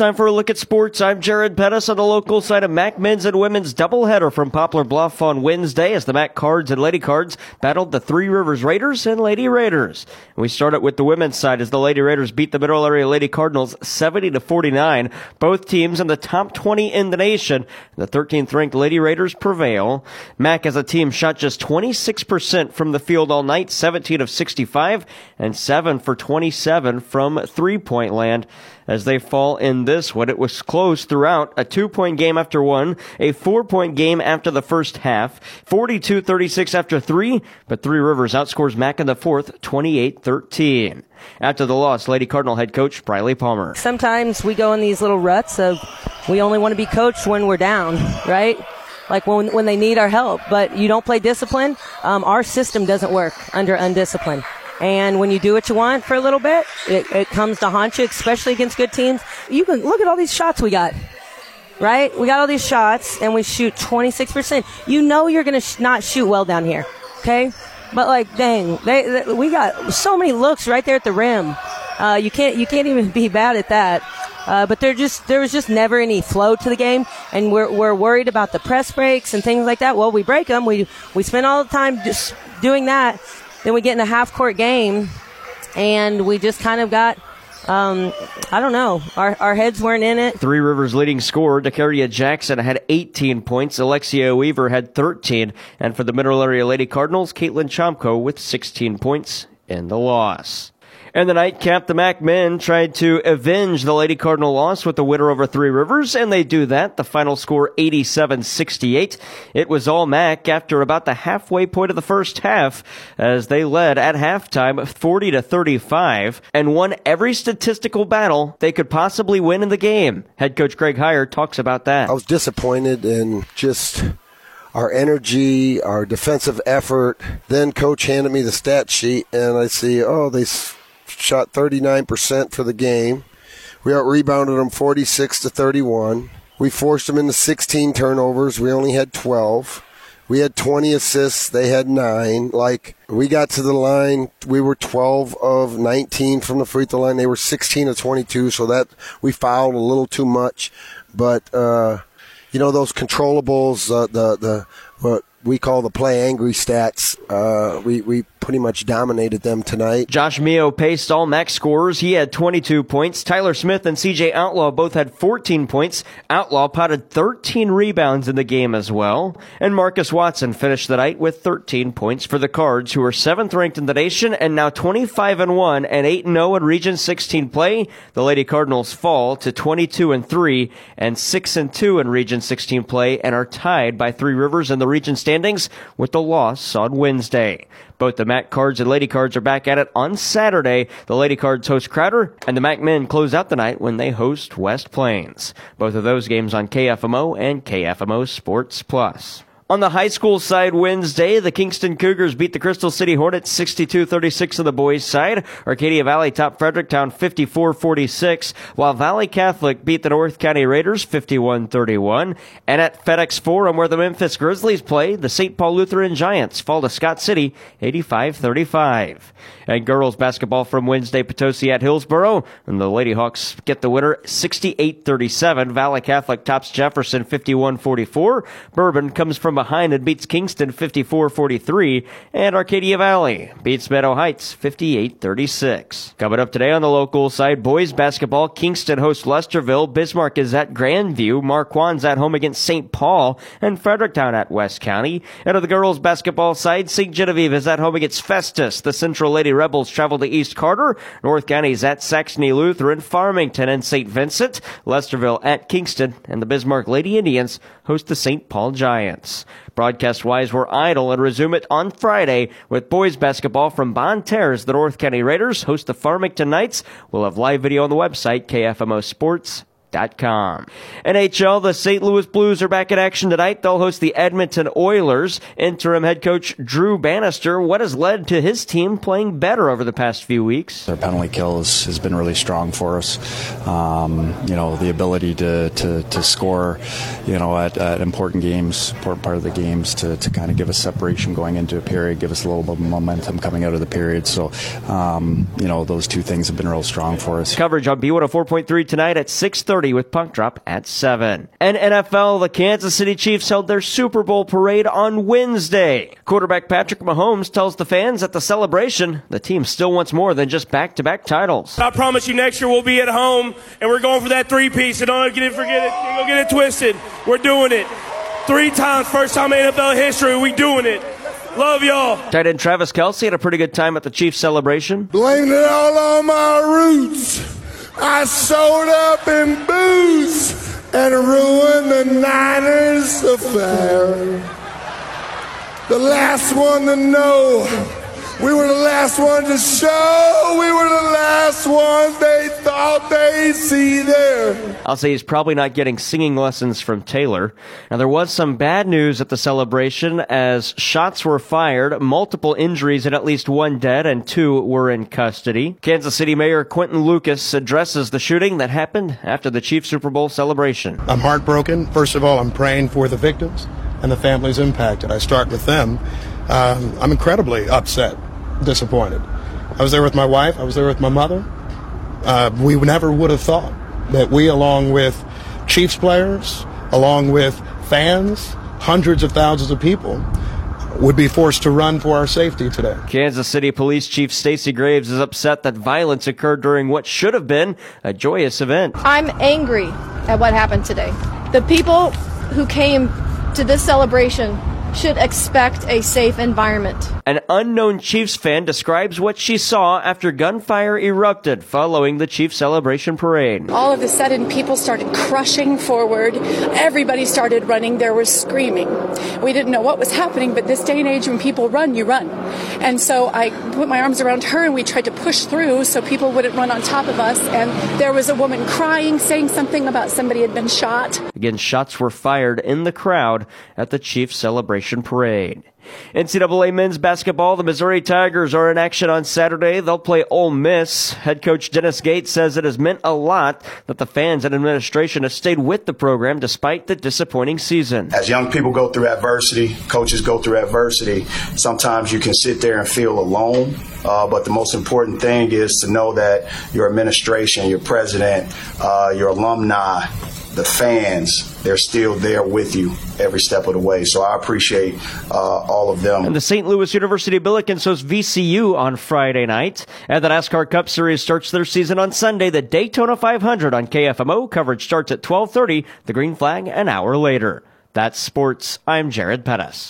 time for a look at sports. I'm Jared Pettis on the local side of MAC men's and women's doubleheader from Poplar Bluff on Wednesday as the MAC Cards and Lady Cards battled the Three Rivers Raiders and Lady Raiders. We started it with the women's side as the Lady Raiders beat the Mineral Area Lady Cardinals 70 to 49. Both teams in the top 20 in the nation. The 13th ranked Lady Raiders prevail. MAC as a team shot just 26% from the field all night, 17 of 65 and 7 for 27 from three point land as they fall in this one. It was close throughout. A two point game after one, a four point game after the first half, 42 36 after three, but Three Rivers outscores Mac in the fourth, 28 13. After the loss, Lady Cardinal head coach Briley Palmer. Sometimes we go in these little ruts of we only want to be coached when we're down, right? Like when, when they need our help, but you don't play discipline. Um, our system doesn't work under undisciplined. And when you do what you want for a little bit, it, it comes to haunt you, especially against good teams. You can look at all these shots we got right? We got all these shots and we shoot 26%. You know you're going to sh- not shoot well down here, okay? But like, dang, they, they, we got so many looks right there at the rim. Uh, you can't you can't even be bad at that. Uh, but there just there was just never any flow to the game, and we're we're worried about the press breaks and things like that. Well, we break them. We we spend all the time just doing that, then we get in a half court game, and we just kind of got. Um, I don't know. Our, our heads weren't in it. Three Rivers leading scorer, Dacaria Jackson, had 18 points. Alexia Weaver had 13. And for the Mineral Area Lady Cardinals, Caitlin Chomko with 16 points in the loss. And the nightcap, the Mac men tried to avenge the Lady Cardinal loss with the winner over Three Rivers, and they do that. The final score 87-68. It was all Mac after about the halfway point of the first half as they led at halftime 40 to 35 and won every statistical battle they could possibly win in the game. Head coach Greg Heyer talks about that. I was disappointed in just our energy, our defensive effort. Then coach handed me the stat sheet and I see, oh, they shot 39% for the game. We out rebounded them 46 to 31. We forced them into 16 turnovers. We only had 12. We had 20 assists. They had nine. Like, we got to the line. We were 12 of 19 from the free throw line. They were 16 of 22. So that we fouled a little too much. But, uh, you know, those controllables, uh, the, the, what we call the play angry stats, uh, we, we pretty much dominated them tonight. Josh Mio paced all max scorers. He had 22 points. Tyler Smith and CJ Outlaw both had 14 points. Outlaw potted 13 rebounds in the game as well. And Marcus Watson finished the night with 13 points for the Cards, who are seventh ranked in the nation and now 25 and 1 and 8 0 in Region 16 play. The Lady Cardinals fall to 22 and 3 and 6 and 2 in Region 16 play and are tied by Three Rivers in the region standings with the loss on Wednesday. Both the MAC Cards and Lady Cards are back at it on Saturday. The Lady Cards host Crowder, and the MAC men close out the night when they host West Plains. Both of those games on KFMO and KFMO Sports Plus. On the high school side Wednesday, the Kingston Cougars beat the Crystal City Hornets 62-36 on the boys side. Arcadia Valley topped Fredericktown 54-46, while Valley Catholic beat the North County Raiders 51-31. And at FedEx Forum where the Memphis Grizzlies play, the St. Paul Lutheran Giants fall to Scott City 85-35. And girls basketball from Wednesday, Potosi at Hillsboro, and the Lady Hawks get the winner 68-37. Valley Catholic tops Jefferson 51-44. Bourbon comes from behind and beats Kingston 54-43, and Arcadia Valley beats Meadow Heights 58-36. Coming up today on the local side, boys basketball, Kingston hosts Lesterville, Bismarck is at Grandview, Marquand's at home against St. Paul, and Fredericktown at West County. And on the girls basketball side, St. Genevieve is at home against Festus. The Central Lady Rebels travel to East Carter. North County's at Saxony Lutheran, Farmington and St. Vincent. Lesterville at Kingston, and the Bismarck Lady Indians host the St. Paul Giants. Broadcast wise, we're idle and resume it on Friday with boys basketball from Bonne Terre. The North County Raiders host the Farmington Knights. We'll have live video on the website, KFMO Sports Com. NHL, the St. Louis Blues are back in action tonight. They'll host the Edmonton Oilers. Interim head coach Drew Bannister. What has led to his team playing better over the past few weeks? Their penalty kill has, has been really strong for us. Um, you know, the ability to, to, to score, you know, at, at, important games, important part of the games to, to kind of give us separation going into a period, give us a little bit of momentum coming out of the period. So, um, you know, those two things have been real strong for us. Coverage on B104.3 tonight at 6.30 12:30 with puck drop at 7. And NFL, the Kansas City Chiefs held their Super Bowl parade on Wednesday. Quarterback Patrick Mahomes tells the fans at the celebration the team still wants more than just back-to-back titles. I promise you next year we'll be at home and we're going for that three-piece. So don't get it forget it. Don't get it twisted. We're doing it. Three times, first time in NFL history, we doing it. Love y'all. Tight end Travis Kelce had a pretty good time at the Chiefs celebration. Blame it all on my roots. I sold up in booze and ruined the Niners affair. The last one to know. We were the last one to show. We were the last ones they thought they'd see there. I'll say he's probably not getting singing lessons from Taylor. Now, there was some bad news at the celebration as shots were fired, multiple injuries, and at least one dead, and two were in custody. Kansas City Mayor Quinton Lucas addresses the shooting that happened after the Chiefs Super Bowl celebration. I'm heartbroken. First of all, I'm praying for the victims and the families impacted. I start with them. Um, I'm incredibly upset disappointed. I was there with my wife. I was there with my mother. Uh, we never would have thought that we, along with Chiefs players, along with fans, hundreds of thousands of people, would be forced to run for our safety today. Kansas City Police Chief Stacey Graves is upset that violence occurred during what should have been a joyous event. I'm angry at what happened today. The people who came to this celebration should expect a safe environment. An unknown Chiefs fan describes what she saw after gunfire erupted following the Chiefs celebration parade. All of a sudden, people started crushing forward. Everybody started running. There was screaming. We didn't know what was happening, but this day and age, when people run, you run. And so I put my arms around her and we tried to push through so people wouldn't run on top of us. And there was a woman crying, saying something about somebody had been shot. Again, shots were fired in the crowd at the Chiefs celebration celebration parade. NCAA men's basketball, the Missouri Tigers are in action on Saturday. They'll play Ole Miss. Head coach Dennis Gates says it has meant a lot that the fans and administration have stayed with the program despite the disappointing season. As young people go through adversity, coaches go through adversity, sometimes you can sit there and feel alone. Uh, but the most important thing is to know that your administration, your president, uh, your alumni, the fans, they're still there with you every step of the way. So I appreciate uh, all of them. And the St. Louis University Billikens host VCU on Friday night. And the NASCAR Cup Series starts their season on Sunday. The Daytona 500 on KFMO. Coverage starts at 1230. The green flag an hour later. That's sports. I'm Jared Pettis.